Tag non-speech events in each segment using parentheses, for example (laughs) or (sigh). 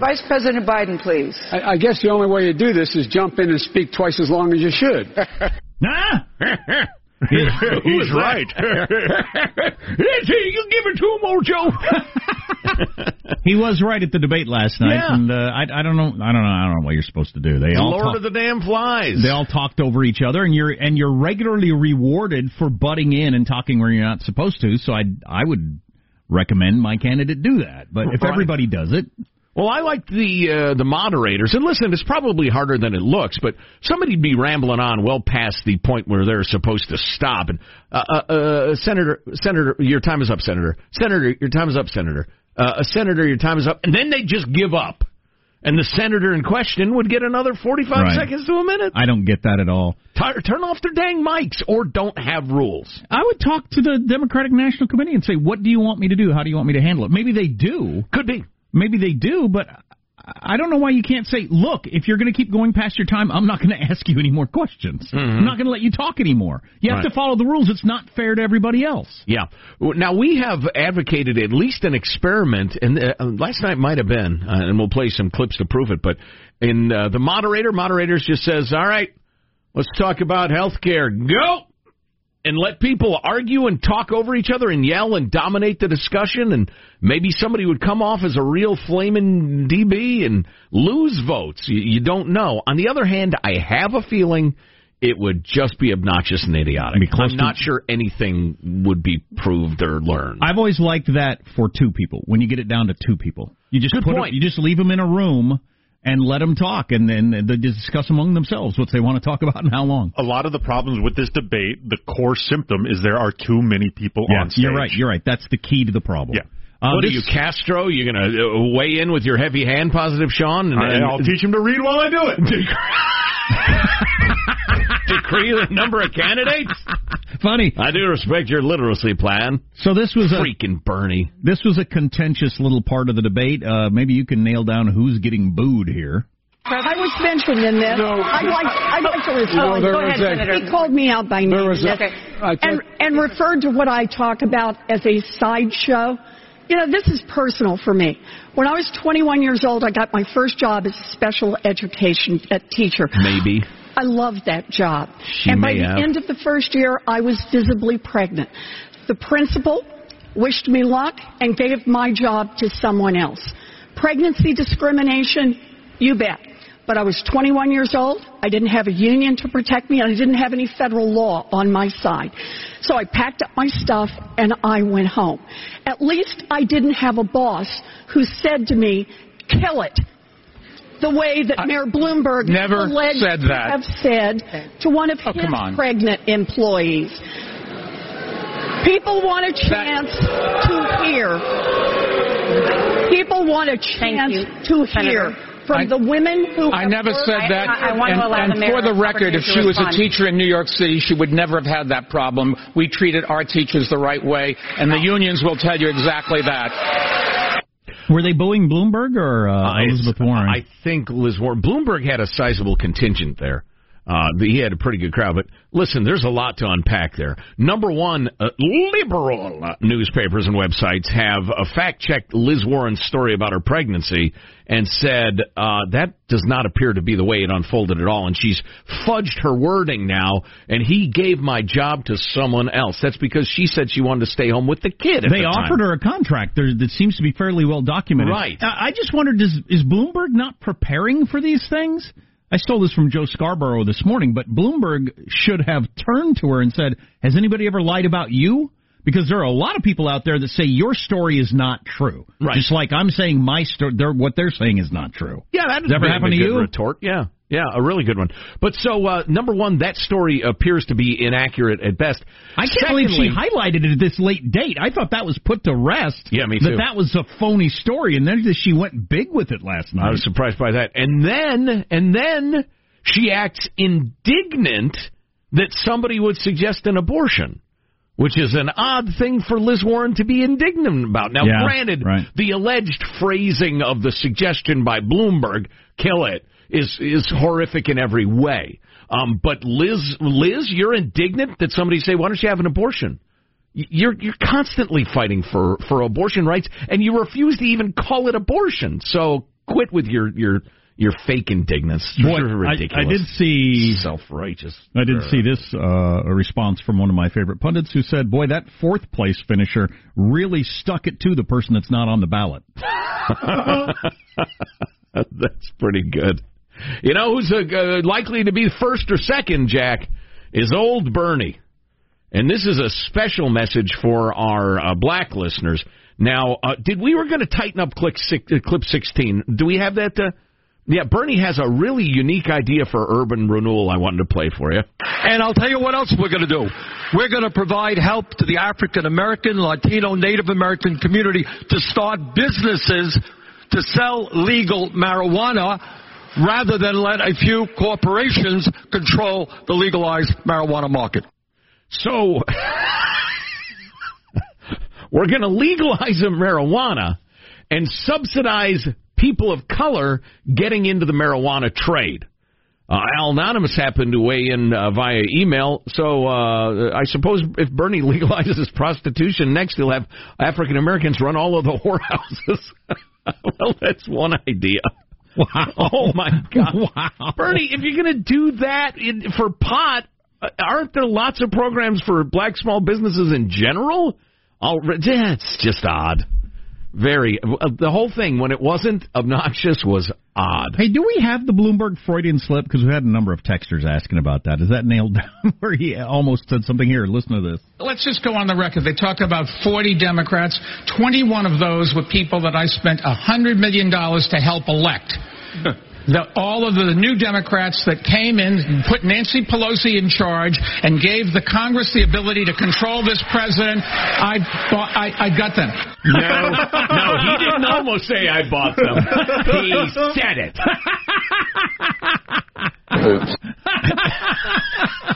Vice President Biden, please. I, I guess the only way you do this is jump in and speak twice as long as you should. (laughs) Nah. (laughs) He's right. (laughs) you give it to him, old Joe. he was right at the debate last night, Yeah. and uh, I, I don't know, I don't know, I don't know what you're supposed to do. They all Lord talk, of the damn flies. they all talked over each other, and you're and you're regularly rewarded for butting in and talking where you're not supposed to. So I I would recommend my candidate do that. But if Right. everybody does it, Well, I like the uh, the moderators, and listen, it's probably harder than it looks, but somebody'd be rambling on well past the point where they're supposed to stop. And uh, uh, uh, Senator, Senator, your time is up, Senator. Senator, your time is up, Senator. Uh, a senator, your time is up, and then they just give up, and the senator in question would get another forty-five Right. seconds to a minute. I don't get that at all. Tur- turn off their dang mics, or don't have rules. I would talk to the Democratic National Committee and say, "What do you want me to do? How do you want me to handle it?" Maybe they do. Could be. Maybe they do, but I don't know why you can't say, look, if you're going to keep going past your time, I'm not going (laughs) to ask you any more questions. I'm not going to let you talk anymore. You have Right. to follow the rules. It's not fair to everybody else. Yeah. Now we have advocated at least an experiment, and uh, last night might have been, uh, and we'll play some clips to prove it. But in uh, the moderator, moderators just says, "All right, let's talk about health care. Go." And let people argue and talk over each other and yell and dominate the discussion, and maybe somebody would come off as a real flaming DB and lose votes. You, you don't know. On the other hand, I have a feeling it would just be obnoxious and idiotic. I'm not sure anything would be proved or learned. I've always liked that for two people. When you get it down to two people, you just Good put point. you just leave them in a room and let them talk, and then they discuss among themselves what they want to talk about and how long. A lot of the problems with this debate, the core symptom is there are too many people on stage. you're right. You're right. That's the key to the problem. Yeah. Uh, what this- are you, Castro? You going to uh, weigh in with your heavy hand, positive Sean? And, I, I'll teach him to read while I do it. (laughs) decree the number of candidates? (laughs) Funny. I do respect your literacy plan. So this was a Freaking Bernie. this was a contentious little part of the debate. Uh, maybe you can nail down who's getting booed here. I was mentioned in this. I'd like I'd like to respond. there Go was ahead, a- Senator. He called me out by name There was a- in this, I thought- and and referred to what I talk about as a sideshow. You know, this is personal for me. When I was 21 years old, I got my first job as a special education uh, teacher. Maybe. I loved that job. She and by the have. end of the first year, I was visibly pregnant. The principal wished me luck and gave my job to someone else. Pregnancy discrimination, you bet. But I was 21 years old. I didn't have a union to protect me, and I didn't have any federal law on my side. So I packed up my stuff and I went home. At least I didn't have a boss who said to me, kill it the way that Mayor Bloomberg never alleged said to that. have said to one of Oh, his on. pregnant employees. People want a chance to hear. People want a chance you, to Senator. hear from I- the women who I have never worked- said that. I- I want to and allow the and for the record, if she to was a teacher in New York City, she would never have had that problem. We treated our teachers the right way, and the unions will tell you exactly that. Were they booing Bloomberg or uh, Elizabeth Warren? I think Liz Warren. Bloomberg had a sizable contingent there. Uh, he had a pretty good crowd. But listen, there's a lot to unpack there. Number one, uh, liberal newspapers and websites have uh, fact checked Liz Warren's story about her pregnancy and said uh, that does not appear to be the way it unfolded at all. And she's fudged her wording now. And he gave my job to someone else. That's because she said she wanted to stay home with the kid. At they the time. offered her a contract there that seems to be fairly well documented. Right. I I just wondered, does, is Bloomberg not preparing for these things? I stole this from Joe Scarborough this morning, but Bloomberg should have turned to her and said, "Has anybody ever lied about you?" Because there are a lot of people out there that say your story is not true. Right. Just like I'm saying my story, what they're saying is not true. Yeah, that that ever been happen a to you? Retort. Yeah, yeah, a really good one. But so uh, number one, that story appears to be inaccurate at best. I can't believe she highlighted it at this late date. I thought that was put to rest. Yeah, me That too. that was a phony story, and then she went big with it last night. I was surprised by that. And then, and then she acts indignant that somebody would suggest an abortion, which is an odd thing for Liz Warren to be indignant about. Now, Yeah, granted, right. the alleged phrasing of the suggestion by Bloomberg, kill it, is is horrific in every way. Um, but Liz, Liz, you're indignant that somebody say, why don't you have an abortion? You're you're constantly fighting for for abortion rights, and you refuse to even call it abortion. So quit with your your your fake indignance. Boy, ridiculous. I, I did see self righteous. I did see this uh, a response from one of my favorite pundits who said, "Boy, that fourth place finisher really stuck it to the person that's not on the ballot." (laughs) That's pretty good. You know who's uh, uh, likely to be first or second, Jack, is old Bernie. And this is a special message for our uh, black listeners. Now, uh, did we were going to tighten up clip, six, uh, clip 16? Do we have that? Uh, yeah, Bernie has a really unique idea for urban renewal I wanted to play for you. And I'll tell you what else we're going to do. We're going to provide help to the African American, Latino, Native American community to start businesses to sell legal marijuana rather than let a few corporations control the legalized marijuana market. So, (laughs) we're going to legalize marijuana and subsidize people of color getting into the marijuana trade. Uh, Al Anonymous happened to weigh in uh, via email, so uh, I suppose if Bernie (laughs) legalizes prostitution next, he'll have African Americans run all of the whorehouses. (laughs) well, that's one idea. (laughs) Wow! Oh my God! (laughs) Wow! Bernie, if you're going to do that in, for pot, uh, aren't there lots of programs for black small businesses in general? I'll, it's just odd. Very. Uh, the whole thing, when it wasn't obnoxious, was odd. Hey, do we have the Bloomberg Freudian slip? Because we had a number of texters asking about that. Is that nailed down? (laughs) Where he almost said something here. Listen to this. Let's just go on the record. They talk about 40 Democrats. 21 of those were people that I spent $100 million to help elect. (laughs) The, all of the new Democrats that came in, put Nancy Pelosi in charge, and gave the Congress the ability to control this president, I, bought, I, I got them. No, no, he didn't (laughs) almost say I bought them. He said it.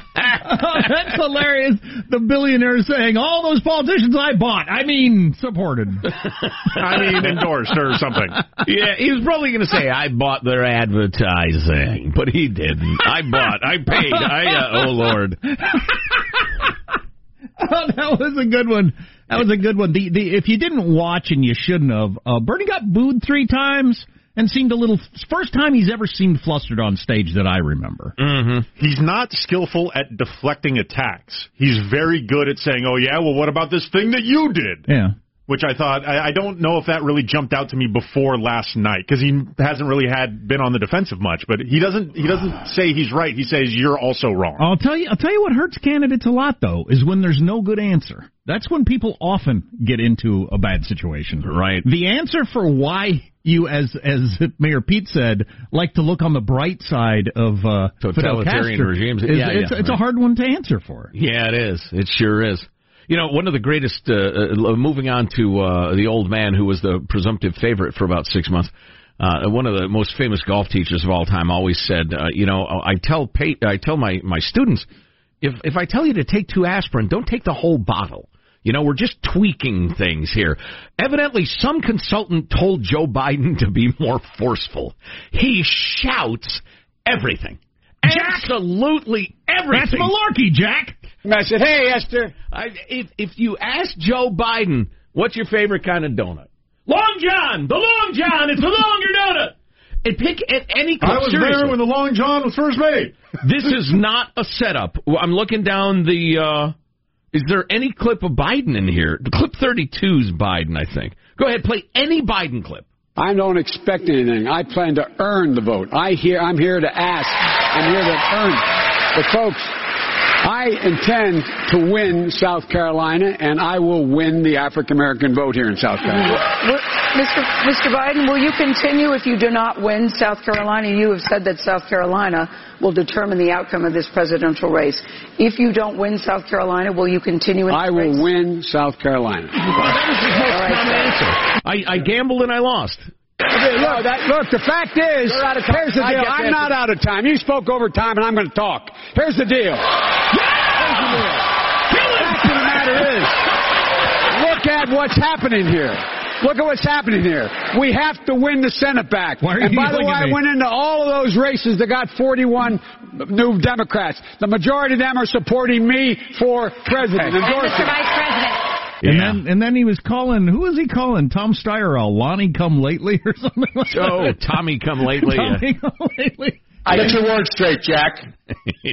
(laughs) (laughs) That's hilarious. The billionaire saying all those politicians I bought. I mean, supported. (laughs) I mean, endorsed or something. Yeah, he was probably going to say I bought their advertising, but he didn't. I bought. I paid. I uh, oh lord. (laughs) Oh, that was a good one. That was a good one. The, the if you didn't watch and you shouldn't have, uh, Bernie got booed three times and seemed a little. First time he's ever seemed flustered on stage that I remember. Mm-hmm. He's not skillful at deflecting attacks. He's very good at saying, "Oh yeah, well, what about this thing that you did?" Yeah. Which I thought I, I don't know if that really jumped out to me before last night because he hasn't really had been on the defensive much. But he doesn't he doesn't say he's right. He says you're also wrong. I'll tell you. I'll tell you what hurts candidates a lot though is when there's no good answer. That's when people often get into a bad situation. Right. The answer for why you, as as Mayor Pete said, like to look on the bright side of uh, Fidel Totalitarian Castro regimes. is- Yeah, it's, yeah, it's a hard one to answer for. Yeah, it is. It sure is. You know, one of the greatest. Uh, uh, moving on to uh, the old man who was the presumptive favorite for about six months. Uh, one of the most famous golf teachers of all time always said, uh, you know, I tell pa- I tell my my students, if if I tell you to take two aspirin, don't take the whole bottle. You know, we're just tweaking things here. Evidently, some consultant told Joe Biden (laughs) to be more forceful. He shouts everything. Absolutely everything. That's malarkey, Jack. And I said, hey, Esther. I, if if you ask Joe Biden, what's your favorite kind of donut? Long John, the Long John, it's the longer donut. And pick at any. I was seriously, there when the Long John was first made. (laughs) this is not a setup. I'm looking down the. uh Is there any clip of Biden in here? Clip 32's Biden, I think. Go ahead, play any Biden clip. I don't expect anything. I plan to earn the vote. I hear, I'm here to ask. I'm here to earn. But folks, I intend to win South Carolina, and I will win the African American vote here in South Carolina. Mr. Mr. Biden, will you continue if you do not win South Carolina? You have said that South Carolina will determine the outcome of this presidential race. If you don't win South Carolina, will you continue in I will race? win South Carolina. I, I gambled and I lost. Okay, look, that, look, the fact is, out of time. here's the I deal. get I'm not out of time. You spoke over time, and I'm going to talk. Here's the deal. Here's the deal. Fact of the matter is, look at what's happening here. Look at what's happening here. We have to win the Senate back. Why are and by the way, at I went into all of those races that got 41 new Democrats. The majority of them are supporting me for president. And. Mr. Vice President, And Yeah. then and then he was calling who was he calling? Tom Steyer a Lonnie come lately or (laughs) something like Oh, that. Tommy come lately. Tommy come lately. I get your words straight, Jack. (laughs)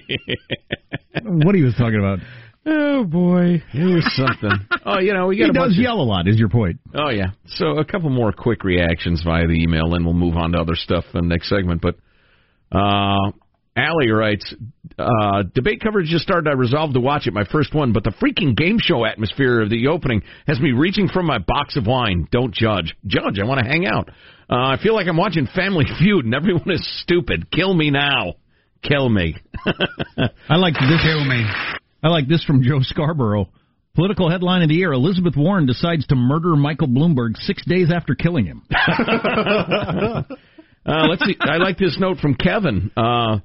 What he was talking about. oh boy, here's something. (laughs) Oh, you know we got He a does bunch of- yell a lot, is your point. Oh yeah. So a couple more quick reactions via the email, and we'll move on to other stuff in the next segment. But uh Allie writes, uh, debate coverage just started. I resolved to watch it, my first one, but the freaking game show atmosphere of the opening has me reaching for my box of wine. Don't judge. Judge, I want to hang out. Uh, I feel like I'm watching Family (laughs) Feud and everyone is stupid. Kill me now. Kill me. (laughs) I like this. Kill me. I like this from Joe Scarborough. Political headline of the year: Elizabeth Warren decides to murder Michael Bloomberg six days after killing him. (laughs) Uh, let's see. I like this note from Kevin. Uh,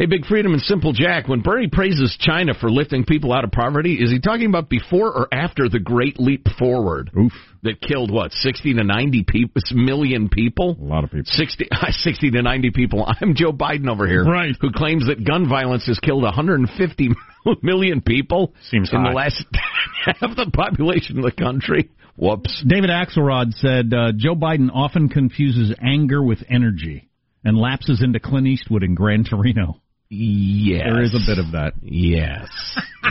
hey, Big Freedom and Simple Jack. When Bernie praises China for lifting people out of poverty, is he talking about before or after the Great Leap Forward Oof, that killed what sixty to ninety people, million people? a lot of people. 60, (laughs) 60 to 90 people. I'm Joe Biden over here, Right. Who claims that gun violence has killed 150 (laughs) million people Seems in high. the last (laughs) half the population of the country. Whoops. David Axelrod said uh, Joe Biden often confuses anger with energy and lapses into Clint Eastwood in Gran Torino. Yes, There is a bit of that. Yes,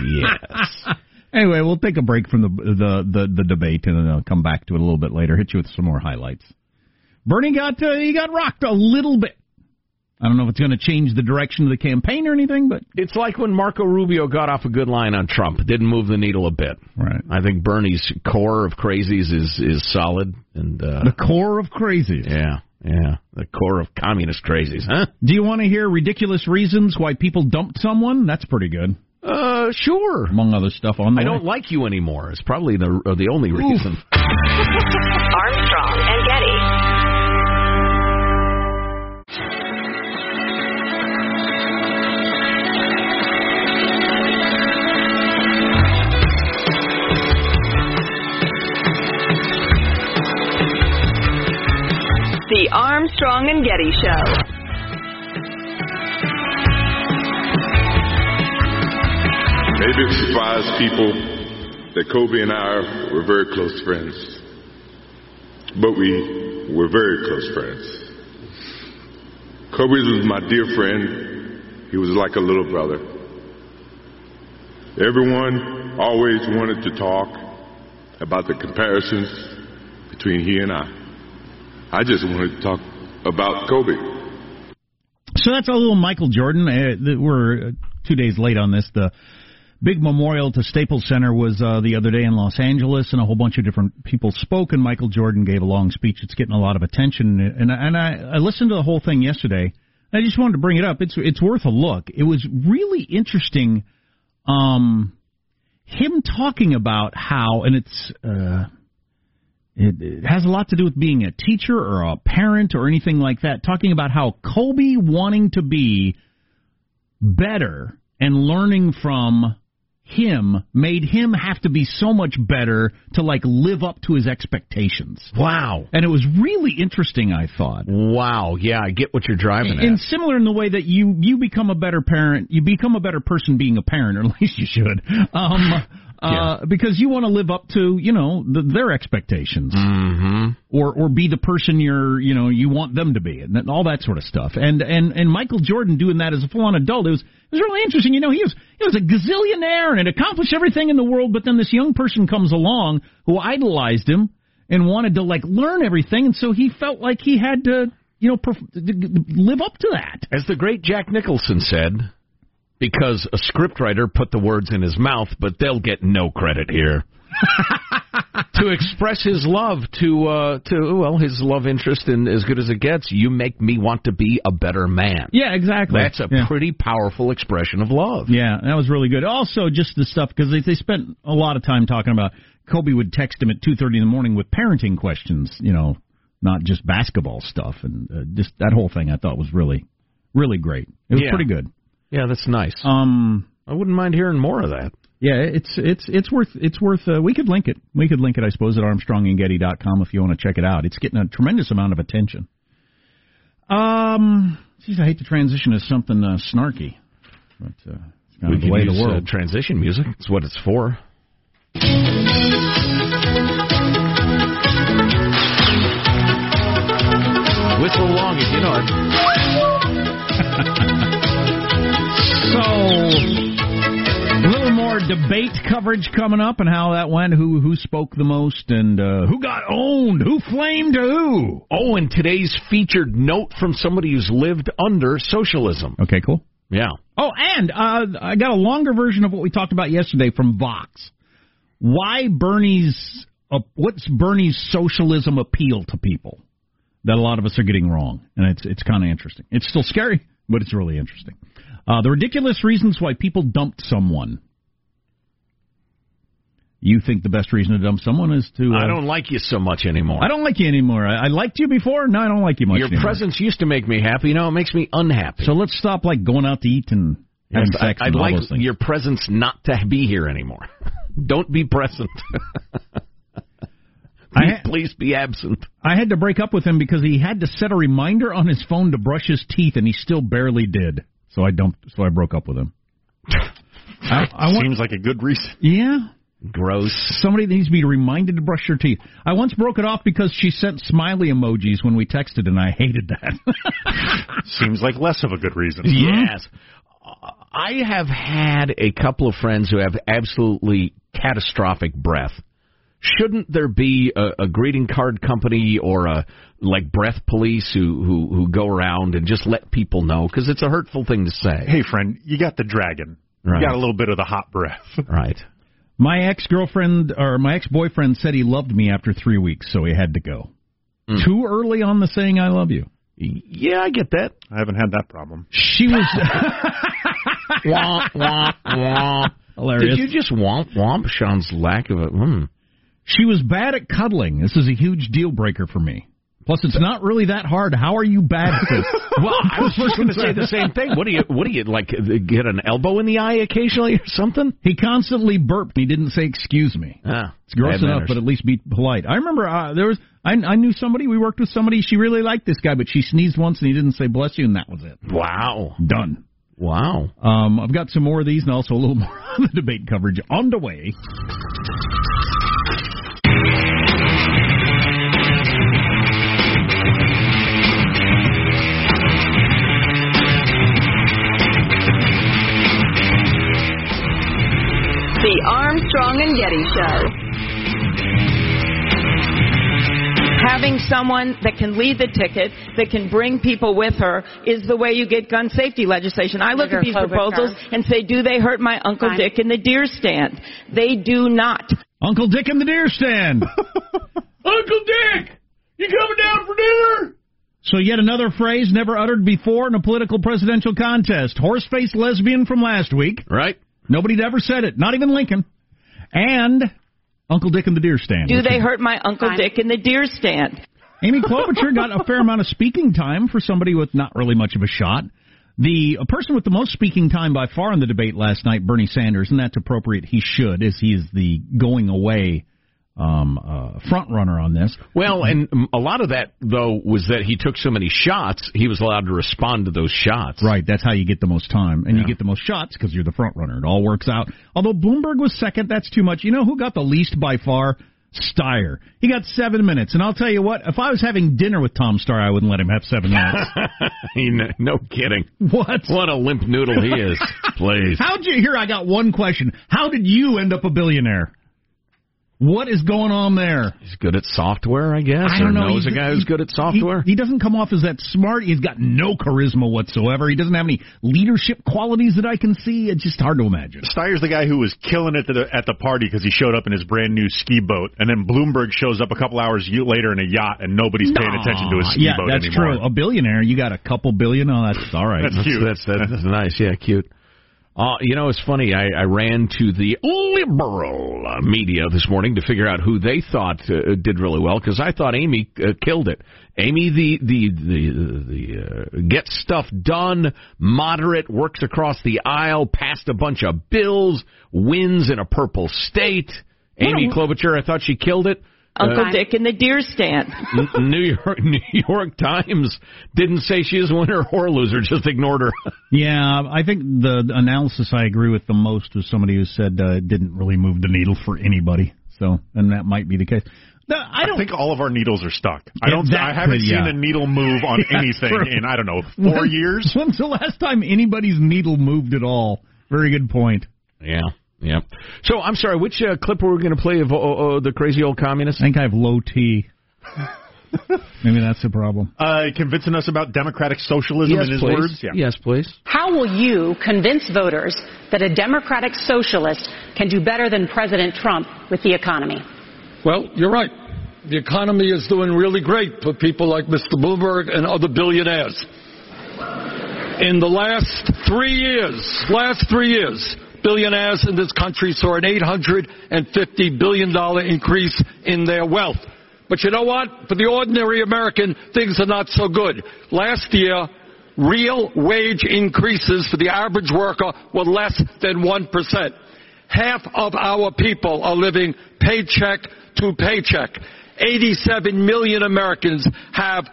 yes. (laughs) Anyway, we'll take a break from the the the, the debate and then I'll come back to it a little bit later. Hit you with some more highlights. Bernie got uh, he got rocked a little bit. I don't know if it's going to change the direction of the campaign or anything, but It's like when Marco Rubio got off a good line on Trump. It didn't move the needle a bit. right. I think Bernie's core of crazies is is solid, and uh, The core of crazies. yeah, yeah, the core of communist crazies, huh? Do you want to hear ridiculous reasons why people dumped someone? That's pretty good, Uh, sure. among other stuff on the I way. don't like you anymore. It's probably the uh, the only reason. (laughs) Armstrong Armstrong and Getty Show. Maybe it surprised people that Kobe and I were very close friends. But we were very close friends. Kobe was my dear friend. He was like a little brother. Everyone always wanted to talk about the comparisons between he and I. I just wanted to talk about Kobe. So that's a little Michael Jordan. Uh, we're uh, two days late on this. The big memorial to Staples Center was uh, the other day in Los Angeles, and a whole bunch of different people spoke. And Michael Jordan gave a long speech. It's getting a lot of attention. And and I, I listened to the whole thing yesterday. I just wanted to bring it up. It's it's worth a look. It was really interesting. Um, him talking about how, and it's. Uh, it, it has a lot to do with being a teacher or a parent or anything like that. Talking about how Kobe wanting to be better and learning from him made him have to be so much better to like live up to his expectations. Wow. And it was really interesting, I thought. Wow. Yeah, I get what you're driving at. And similar in the way that you you become a better parent, you become a better person being a parent, or (laughs) at least you should, um, uh, because you want to live up to you know the, their expectations, mm-hmm. or or be the person you're you know you want them to be, and all that sort of stuff. And and and Michael Jordan doing that as a full on adult, it was it was really interesting. You know, he was he was a gazillionaire and had accomplished everything in the world, but then this young person comes along who idolized him and wanted to like learn everything, and so he felt like he had to you know perf- live up to that. As the great Jack Nicholson said, because a scriptwriter put the words in his mouth, but they'll get no credit here. (laughs) to express his love to uh to well his love interest in as good as it gets you make me want to be a better man Yeah, exactly. that's a Yeah. pretty powerful expression of love Yeah, that was really good. Also, just the stuff because they, they spent a lot of time talking about Kobe would text him at two thirty in the morning with parenting questions. You know, not just basketball stuff, and uh, just that whole thing. I thought was really, really great. It was Yeah. pretty good. Yeah that's nice Um, i wouldn't mind hearing more of that yeah, it's it's it's worth it's worth. Uh, we could link it. We could link it, I suppose, at ArmstrongandGetty.com if you want to check it out. It's getting a tremendous amount of attention. Um, geez, I hate to transition to something uh, snarky, but uh, it's kind we of the way of use the uh, transition music it's what it's for coverage coming up and how that went, who who spoke the most, and uh, who got owned, who flamed who. Oh, and today's featured note from somebody who's lived under socialism. Okay, cool. Yeah. Oh, and uh, I got a longer version of what we talked about yesterday from Vox. Why Bernie's uh, what's Bernie's socialism appeal to people that a lot of us are getting wrong, and it's it's kind of interesting. It's still scary, but it's really interesting. Uh, the ridiculous reasons why people dumped someone. You think the best reason to dump someone is to? Uh, I don't like you so much anymore. I don't like you anymore. I, I liked you before. No, I don't like you much. Anymore. Your anymore. presence used to make me happy. Now it makes me unhappy. So let's stop like going out to eat and having Yes, sex. I, I'd and all like those things. your presence not to be here anymore. (laughs) don't be present. (laughs) I ha- Please be absent. I had to break up with him because he had to set a reminder on his phone to brush his teeth, and he still barely did. So I dumped. So I broke up with him. (laughs) I, I want, Seems like a good reason. yeah. Gross. Somebody needs to be reminded to brush their teeth. I once broke it off because she sent smiley emojis when we texted, and I hated that. (laughs) Seems like less of a good reason. Yes. Uh, I have had a couple of friends who have absolutely catastrophic breath. Shouldn't there be a, a greeting card company or a like breath police who who, who go around and just let people know because it's a hurtful thing to say. Hey, friend, you got the dragon. Right. You got a little bit of the hot breath. Right. My ex girlfriend or my ex boyfriend said he loved me after three weeks, so he had to go. Too early on the saying "I love you." Yeah, I get that. I haven't had that problem. She was (laughs) womp womp womp. hilarious. Did you just womp womp? Sean's lack of a. Hmm. She was bad at cuddling. This is a huge deal breaker for me. Plus, it's not really that hard. How are you bad at this? (laughs) Well, I was just going to say the same thing. What do you? What do you like? Get an elbow in the eye occasionally or something? He constantly burped. He didn't say excuse me. Ah, It's gross enough, but at least be polite. I remember uh, there was I, I knew somebody. We worked with somebody. She really liked this guy, but she sneezed once and he didn't say bless you, and that was it. Wow. Done. Wow. Um, I've got some more of these and also a little (laughs) more on the debate coverage on the way. Armstrong and Getty Show. Having someone that can lead the ticket, that can bring people with her, is the way you get gun safety legislation. I look at these proposals and say, do they hurt my Uncle Fine. Dick in the deer stand? They do not. Uncle Dick in the deer stand. (laughs) Uncle Dick, you coming down for dinner? So yet another phrase never uttered before in a political presidential contest. Horse-faced lesbian from last week. Right. Nobody'd ever said it, not even Lincoln. And Uncle Dick in the deer stand. Do they is- hurt my Uncle Fine. Dick in the deer stand? Amy Klobuchar got a (laughs) fair amount of speaking time for somebody with not really much of a shot. The a person with the most speaking time by far in the debate last night, Bernie Sanders, and that's appropriate. He should, as he is the going away um, uh, front runner on this. Well, and a lot of that though was that he took so many shots, he was allowed to respond to those shots. Right, that's how you get the most time, and you get the most shots because you're the front runner. It all works out. Although Bloomberg was second, that's too much. You know who got the least by far? Steyer. He got seven minutes, and I'll tell you what: if I was having dinner with Tom Steyer, I wouldn't let him have seven minutes. (laughs) No kidding. what? What a limp noodle he is. (laughs) Please. How'd you? Here, I got one question. How did you end up a billionaire? What is going on there? He's good at software, I guess. I don't or know. Knows a guy who's he- good at software. He, he doesn't come off as that smart. He's got no charisma whatsoever. He doesn't have any leadership qualities that I can see. It's just hard to imagine. Steyer's the guy who was killing it at the, at the party because he showed up in his brand new ski boat, and then Bloomberg shows up a couple hours later in a yacht, and nobody's paying attention to his ski yeah, boat that's anymore. true. A billionaire, you got a couple billion. Oh, that's all right. That's cute. That's, that's, that's nice. Yeah, cute. Uh, you know, it's funny. I, I ran to the liberal media this morning to figure out who they thought uh, did really well because I thought Amy uh, killed it. Amy, the the the the uh, gets stuff done, moderate, works across the aisle, passed a bunch of bills, wins in a purple state. Amy Klobuchar, I thought she killed it. Uncle Uh, Dick in the deer stand. New York (laughs) New York Times didn't say she was a winner or loser, just ignored her. (laughs) Yeah, I think the analysis I agree with the most was somebody who said uh, it didn't really move the needle for anybody. So, and that might be the case. No, I I don't think all of our needles are stuck. I don't. that I haven't could- seen yeah. a needle move on (laughs) anything true. in I don't know four When- years. When's the last time anybody's needle moved at all? Very good point. Yeah. Yeah. So I'm sorry. Which uh, clip were we going to play of uh, uh, the crazy old communist? I think I have low T. (laughs) Maybe that's the problem. Uh, convincing us about democratic socialism yes, in his please. words. Yeah. Yes, please. How will you convince voters that a democratic socialist can do better than President Trump with the economy? Well, you're right. The economy is doing really great for people like Mr. Bloomberg and other billionaires. In the last three years, last three years, billionaires in this country saw an $850 billion increase in their wealth. But you know what? For the ordinary American, things are not so good. Last year, real wage increases for the average worker were less than 1%. Half of our people are living paycheck to paycheck. 87 million Americans have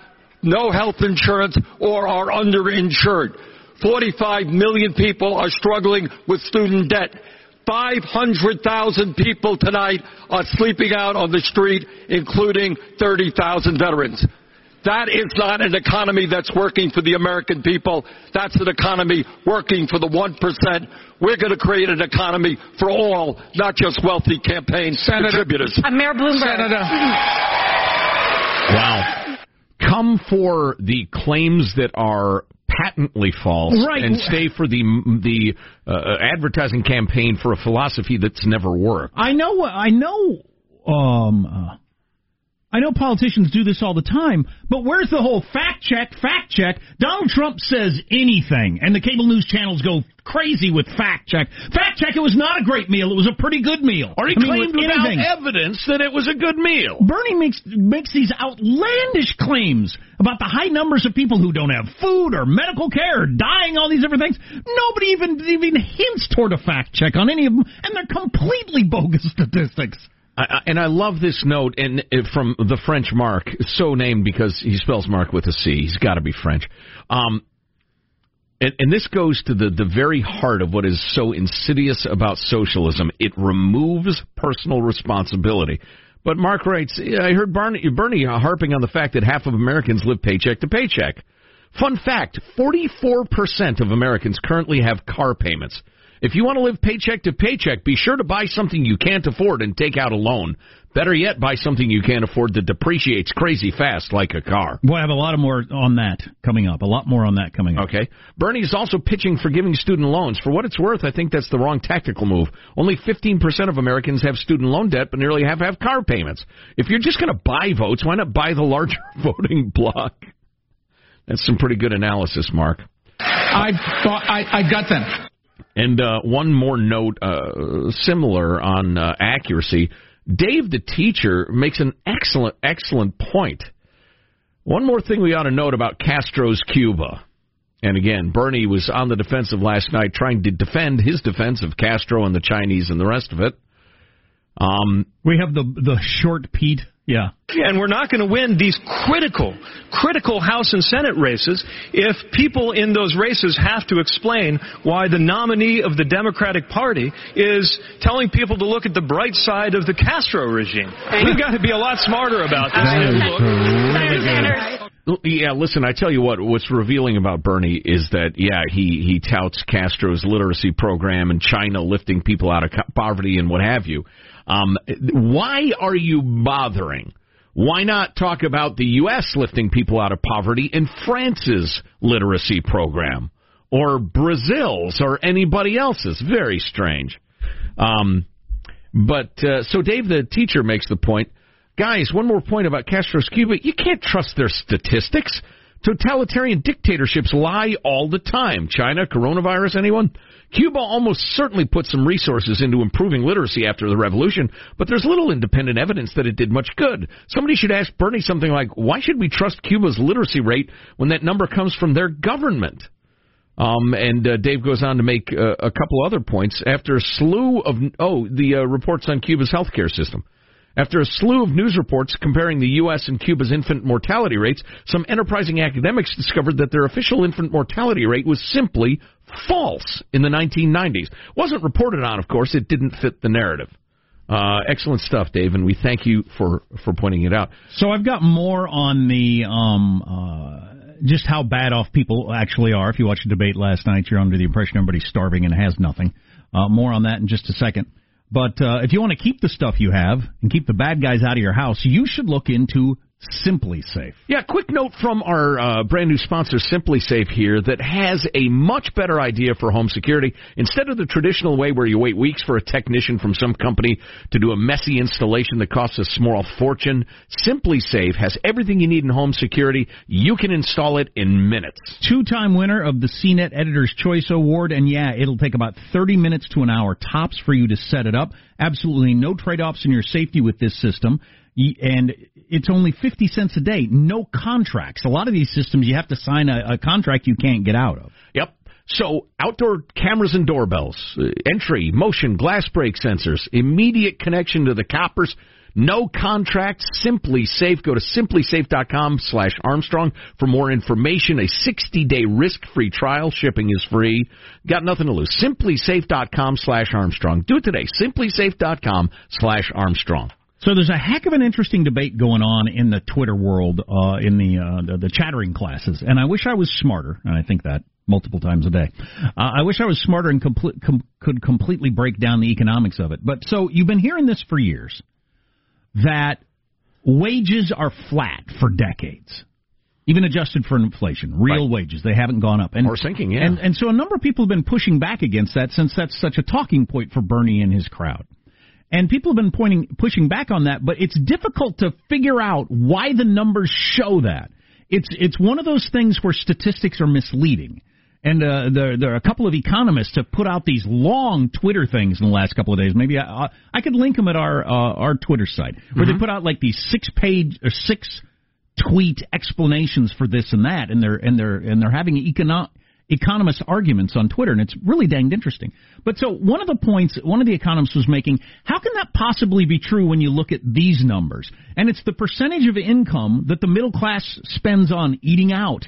no health insurance or are underinsured. 45 million people are struggling with student debt. 500,000 people tonight are sleeping out on the street, including 30,000 veterans. That is not an economy that's working for the American people. That's an economy working for the 1%. We're going to create an economy for all, not just wealthy campaign Senator, contributors. Uh, Mayor Bloomberg. Senator. Wow. Come for the claims that are patently false Right. and stay for the the uh, advertising campaign for a philosophy that's never worked. I know. I know. Um. I know politicians do this all the time, but where's the whole fact check? Fact check. Donald Trump says anything, and the cable news channels go crazy with fact check. Fact check. It was not a great meal. It was a pretty good meal. Or he I claimed with without anything. evidence that it was a good meal. Bernie makes makes these outlandish claims about the high numbers of people who don't have food or medical care or dying, all these different things. Nobody even even hints toward a fact check on any of them, and they're completely bogus statistics. I, and I love this note and uh, from the French Mark, so named because he spells Mark with a C. He's got to be French. Um, and, and this goes to the, the very heart of what is so insidious about socialism. It removes personal responsibility. But Mark writes, I heard Bernie harping on the fact that half of Americans live paycheck to paycheck. Fun fact 44% of Americans currently have car payments. If you want to live paycheck to paycheck, be sure to buy something you can't afford and take out a loan. Better yet, buy something you can't afford that depreciates crazy fast, like a car. We'll have a lot of more on that coming up. A lot more on that coming up. Okay. Bernie is also pitching for giving student loans. For what it's worth, I think that's the wrong tactical move. Only 15% of Americans have student loan debt, but nearly half have car payments. If you're just going to buy votes, why not buy the larger (laughs) voting bloc? That's some pretty good analysis, Mark. I, I, I got them. And uh, one more note, uh, similar on uh, accuracy. Dave, the teacher, makes an excellent, excellent point. One more thing we ought to note about Castro's Cuba. And again, Bernie was on the defensive last night, trying to defend his defense of Castro and the Chinese and the rest of it. Um, We have the the short Pete. Yeah. And we're not going to win these critical, critical House and Senate races if people in those races have to explain why the nominee of the Democratic Party is telling people to look at the bright side of the Castro regime. We've got to be a lot smarter about this. Yeah, listen, I tell you what, what's revealing about Bernie is that, yeah, he, he touts Castro's literacy program and China lifting people out of poverty and what have you. Um, why are you bothering? Why not talk about the U.S. lifting people out of poverty and France's literacy program? Or Brazil's or anybody else's? Very strange. Um, but, uh, so Dave, the teacher, makes the point Guys, one more point about Castro's Cuba. You can't trust their statistics. Totalitarian dictatorships lie all the time. China, coronavirus, anyone? Cuba almost certainly put some resources into improving literacy after the revolution, but there's little independent evidence that it did much good. Somebody should ask Bernie something like, why should we trust Cuba's literacy rate when that number comes from their government? Um, and uh, Dave goes on to make uh, a couple other points. After a slew of, oh, the uh, reports on Cuba's healthcare system. After a slew of news reports comparing the U.S. and Cuba's infant mortality rates, some enterprising academics discovered that their official infant mortality rate was simply false in the 1990s. Wasn't reported on, of course. It didn't fit the narrative. Uh, excellent stuff, Dave, and we thank you for, for pointing it out. So I've got more on the um, uh, just how bad off people actually are. If you watched the debate last night, you're under the impression everybody's starving and has nothing. Uh, more on that in just a second. But uh, if you want to keep the stuff you have and keep the bad guys out of your house, you should look into SimpliSafe. Yeah, quick note from our uh, brand new sponsor, SimpliSafe, here that has a much better idea for home security. Instead of the traditional way where you wait weeks for a technician from some company to do a messy installation that costs a small fortune, SimpliSafe has everything you need in home security. You can install it in minutes. Two time winner of the CNET Editor's Choice Award, and yeah, it'll take about 30 minutes to an hour tops for you to set it up. Absolutely no trade offs in your safety with this system and it's only 50 cents a day. No contracts. A lot of these systems, you have to sign a, a contract you can't get out of. Yep. So outdoor cameras and doorbells, uh, entry, motion, glass break sensors, immediate connection to the coppers. No contract, SimpliSafe. Go to simplisafe.com slash Armstrong for more information. A 60 day risk free trial. Shipping is free. Got nothing to lose. Simplisafe.com slash Armstrong. Do it today. Simplisafe.com slash Armstrong. So there's a heck of an interesting debate going on in the Twitter world, uh, in the, uh, the the chattering classes, and I wish I was smarter. And I think that multiple times a day. Uh, I wish I was smarter and complete, com- could completely break down the economics of it. But so you've been hearing this for years that wages are flat for decades. Even adjusted for inflation, real right. wages they haven't gone up, and or sinking, yeah. And, and so a number of people have been pushing back against that since that's such a talking point for Bernie and his crowd. And people have been pointing, pushing back on that, but it's difficult to figure out why the numbers show that. It's it's one of those things where statistics are misleading. And uh, there, there are a couple of economists have put out these long Twitter things in the last couple of days. Maybe I, I could link them at our uh, our Twitter site where mm-hmm. they put out like these six page or six tweet explanations for this and that, and they're and they're and they're having economic economist arguments on Twitter, and it's really danged interesting. But so one of the points one of the economists was making, how can that possibly be true when you look at these numbers? And it's the percentage of income that the middle class spends on eating out,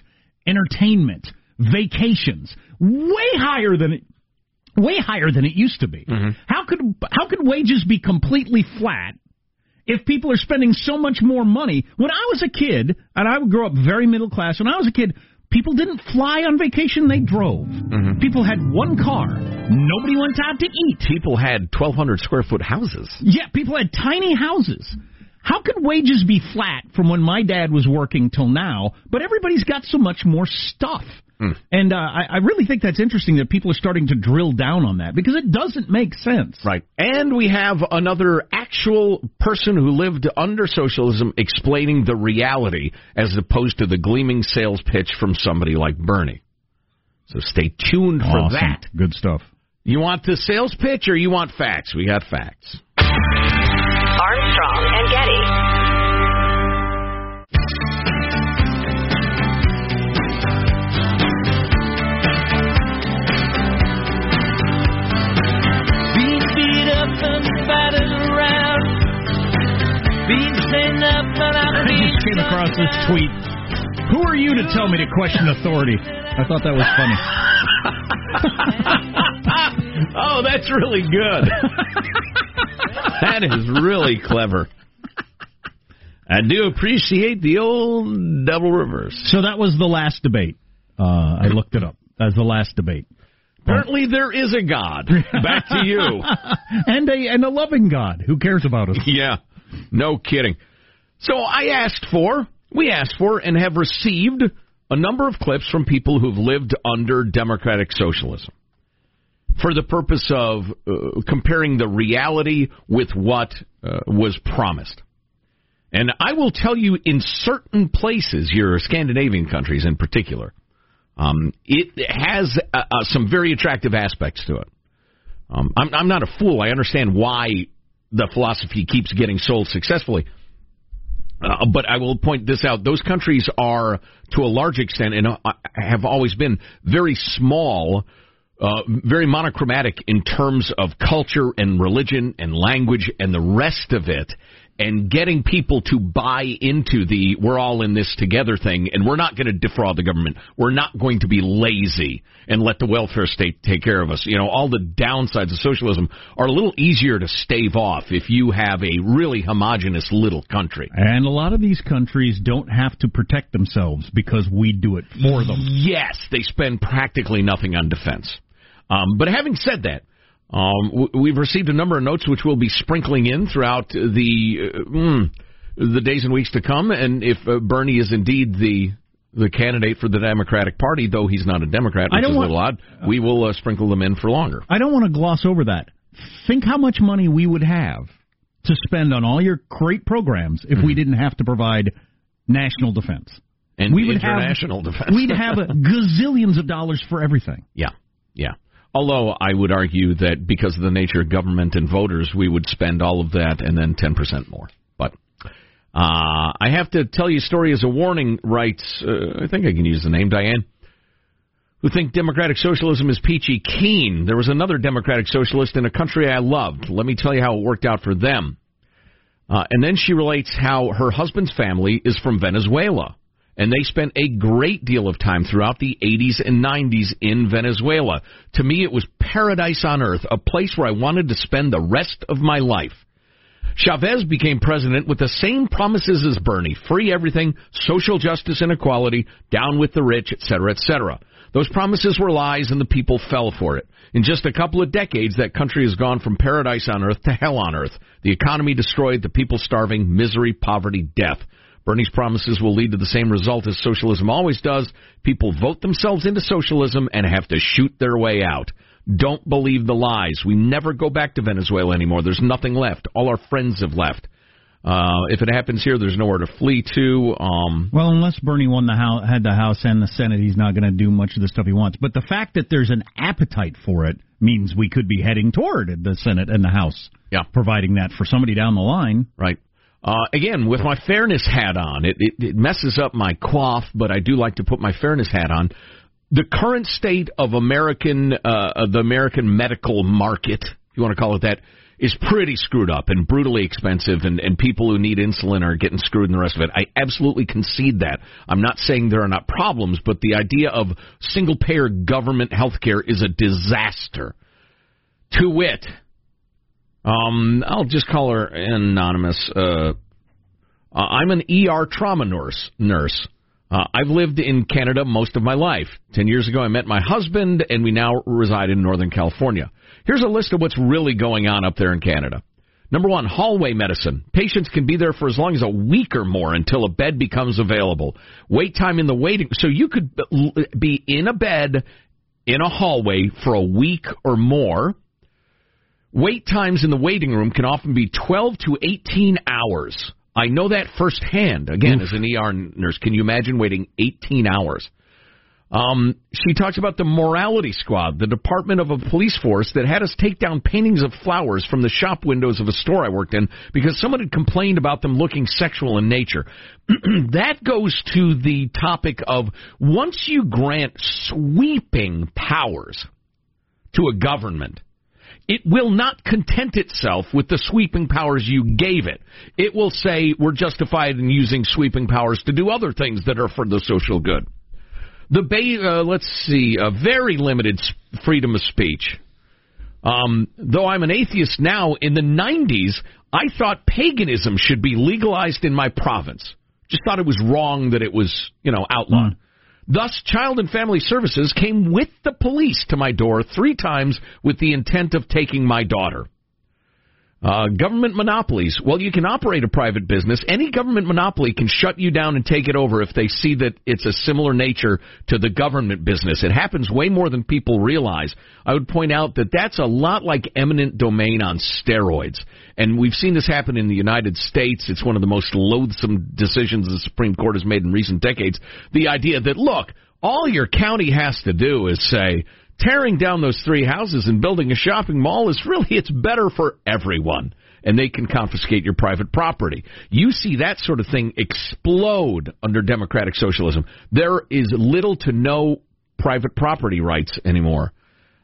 entertainment, vacations, way higher than it way higher than it used to be. Mm-hmm. How could how could wages be completely flat if people are spending so much more money. When I was a kid, and I would grow up very middle class, when I was a kid, People didn't fly on vacation, they drove. Mm-hmm. People had one car. Nobody went out to eat. People had 1,200 square foot houses. Yeah, people had tiny houses. How could wages be flat from when my dad was working till now, but everybody's got so much more stuff? Mm. And uh, I, I really think that's interesting that people are starting to drill down on that because it doesn't make sense. Right. And we have another actual person who lived under socialism explaining the reality as opposed to the gleaming sales pitch from somebody like Bernie. So stay tuned awesome. for that. Good stuff. You want the sales pitch or you want facts? We got facts. Armstrong and Getty. I just came across this tweet. Who are you to tell me to question authority? I thought that was funny. (laughs) oh, that's really good. that is really clever. I do appreciate the old double reverse. So that was the last debate. Uh, I looked it up. That's the last debate. Apparently, there is a God. (laughs) Back to you, and a and a loving God who cares about us. Yeah, no kidding. So I asked for, we asked for, and have received a number of clips from people who've lived under democratic socialism for the purpose of uh, comparing the reality with what uh, was promised. And I will tell you, in certain places, your Scandinavian countries in particular, um, it has uh, uh, some very attractive aspects to it. Um, I'm, I'm not a fool. I understand why the philosophy keeps getting sold successfully. Uh, but I will point this out: those countries are, to a large extent, and uh, have always been very small, uh, very monochromatic in terms of culture and religion and language and the rest of it and getting people to buy into the we're all in this together thing and we're not going to defraud the government. We're not going to be lazy and let the welfare state take care of us. You know, all the downsides of socialism are a little easier to stave off if you have a really homogenous little country. And a lot of these countries don't have to protect themselves because we do it for them. Yes, they spend practically nothing on defense. Um, but having said that, Um, w- we've received a number of notes which we'll be sprinkling in throughout the uh, mm, the days and weeks to come. And if uh, Bernie is indeed the the candidate for the Democratic Party, though he's not a Democrat, I which don't is a want- little odd, we will uh, sprinkle them in for longer. I don't want to gloss over that. Think how much money we would have to spend on all your great programs if we didn't have to provide national defense. And we would international have, defense. We'd have (laughs) gazillions of dollars for everything. Yeah, yeah. Although I would argue that because of the nature of government and voters, we would spend all of that and then 10% more. But uh, I have to tell you a story as a warning, writes, uh, I think I can use the name, Diane, who think democratic socialism is peachy keen. There was another democratic socialist in a country I loved. Let me tell you how it worked out for them. Uh, and then she relates how her husband's family is from Venezuela. And they spent a great deal of time throughout the 80s and 90s in Venezuela. To me, it was paradise on earth, a place where I wanted to spend the rest of my life. Chavez became president with the same promises as Bernie free everything, social justice and equality, down with the rich, etc., etc. Those promises were lies and the people fell for it. In just a couple of decades, that country has gone from paradise on earth to hell on earth. The economy destroyed, the people starving, misery, poverty, death. Bernie's promises will lead to the same result as socialism always does. People vote themselves into socialism and have to shoot their way out. Don't believe the lies. We never go back to Venezuela anymore. There's nothing left. All our friends have left. Uh, if it happens here, there's nowhere to flee to. Um, Well, unless Bernie won the house, had the House and the Senate, he's not going to do much of the stuff he wants. But the fact that there's an appetite for it means we could be heading toward the Senate and the House. Yeah, providing that for somebody down the line. Right. Uh, again, with my fairness hat on, it, it, it messes up my quaff, but I do like to put my fairness hat on. The current state of American, uh, the American medical market, if you want to call it that, is pretty screwed up and brutally expensive, and, and people who need insulin are getting screwed and the rest of it. I absolutely concede that. I'm not saying there are not problems, but the idea of single payer government health care is a disaster. To wit, um, I'll just call her anonymous. Uh, I'm an ER trauma nurse. Nurse. Uh, I've lived in Canada most of my life. Ten years ago, I met my husband, and we now reside in Northern California. Here's a list of what's really going on up there in Canada. Number one, hallway medicine. Patients can be there for as long as a week or more until a bed becomes available. Wait time in the waiting, so you could be in a bed in a hallway for a week or more. Wait times in the waiting room can often be 12 to 18 hours. I know that firsthand. Again, as an ER nurse, can you imagine waiting 18 hours? Um, she talks about the morality squad, the department of a police force that had us take down paintings of flowers from the shop windows of a store I worked in because someone had complained about them looking sexual in nature. (clears throat) that goes to the topic of once you grant sweeping powers to a government, it will not content itself with the sweeping powers you gave it. It will say we're justified in using sweeping powers to do other things that are for the social good. The ba- uh, let's see, a very limited freedom of speech. Um, though I'm an atheist now, in the 90s, I thought paganism should be legalized in my province. Just thought it was wrong that it was, you know, outlawed. Thus, Child and Family Services came with the police to my door three times with the intent of taking my daughter. Uh, government monopolies. Well, you can operate a private business. Any government monopoly can shut you down and take it over if they see that it's a similar nature to the government business. It happens way more than people realize. I would point out that that's a lot like eminent domain on steroids. And we've seen this happen in the United States. It's one of the most loathsome decisions the Supreme Court has made in recent decades. The idea that, look, all your county has to do is say, tearing down those three houses and building a shopping mall is really it's better for everyone and they can confiscate your private property. You see that sort of thing explode under democratic socialism. There is little to no private property rights anymore.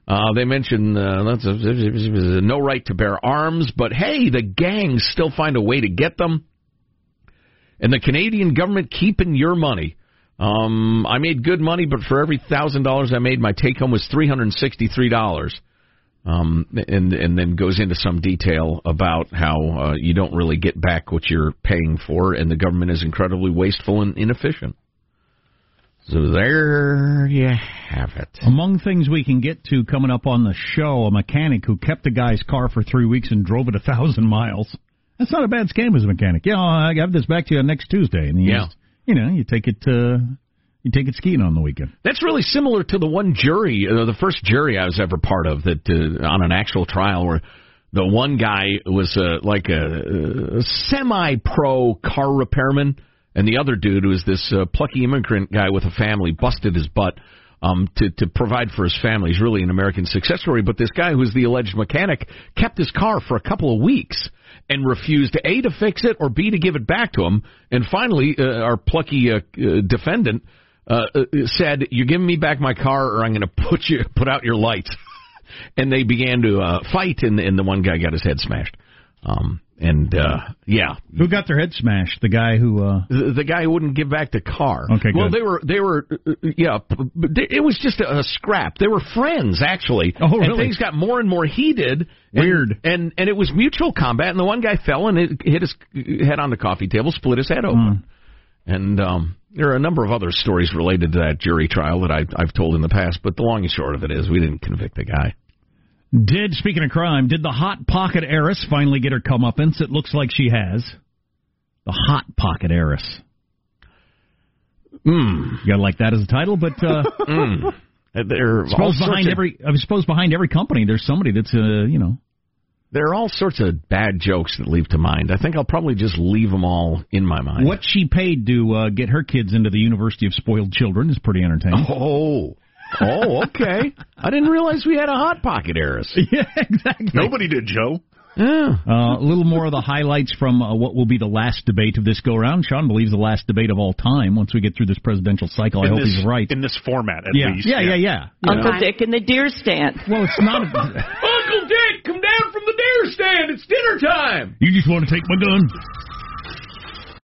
Uh, they mention uh, that's a, no right to bear arms, but hey, the gangs still find a way to get them. And the Canadian government keeping your money. Um, I made good money, but for every thousand dollars I made, my take home was three hundred and sixty three dollars. Um, and and then goes into some detail about how uh, you don't really get back what you're paying for, and the government is incredibly wasteful and inefficient. So there you have it. Among things we can get to coming up on the show, a mechanic who kept a guy's car for three weeks and drove it a thousand miles. That's not a bad scam as a mechanic. Yeah, I have this back to you next Tuesday. And you Yeah. just, you know, you take it, uh, you take it skiing on the weekend. That's really similar to the one jury, uh, the first jury I was ever part of that uh, on an actual trial where the one guy was uh, like a, a semi-pro car repairman, and the other dude was this uh, plucky immigrant guy with a family, busted his butt um, to to provide for his family. He's really an American success story. But this guy who's the alleged mechanic kept his car for a couple of weeks and refused a to fix it or b to give it back to him. And finally, uh, our plucky uh, uh, defendant uh, uh, said, "You're giving me back my car, or I'm going to put you put out your lights." (laughs) and they began to uh, fight, and, and the one guy got his head smashed. Um, and uh, yeah, Who got their head smashed? The guy who, uh, the, the guy who wouldn't give back the car. Okay, Well, good. they were they were uh, uh, yeah. they- It was just a, a scrap. They were friends actually. Oh, And really? things got more and more heated. Weird. And and it was mutual combat. And the one guy fell and it hit his head on the coffee table, split his head open. And um, there are a number of other stories related to that jury trial that I, I've told in the past. But the long and short of it is, we didn't convict the guy. Did, speaking of crime, did the Hot Pocket heiress finally get her comeuppance? It looks like she has. The Hot Pocket heiress. Mm. You gotta like that as a title, but, uh, (laughs) Mm. I suppose behind of- every, I suppose behind every company, there's somebody that's, uh, you know, There are all sorts of bad jokes that leave to mind. I think I'll probably just leave them all in my mind. what she paid to uh, get her kids into the University of Spoiled Children is pretty entertaining. Oh, oh, okay. I didn't realize we had a hot pocket heiress. (laughs) yeah, exactly. Nobody did, Joe. Yeah. Uh, a little more of the highlights from uh, what will be the last debate of this go round. Sean believes the last debate of all time. Once we get through this presidential cycle, I hope this, he's right. In this format, at yeah, least. yeah, yeah, yeah, Uncle Dick and the deer stand. Well, it's not. (laughs) Uncle Dick, come down from the deer stand. It's dinner time. you just want to take my gun.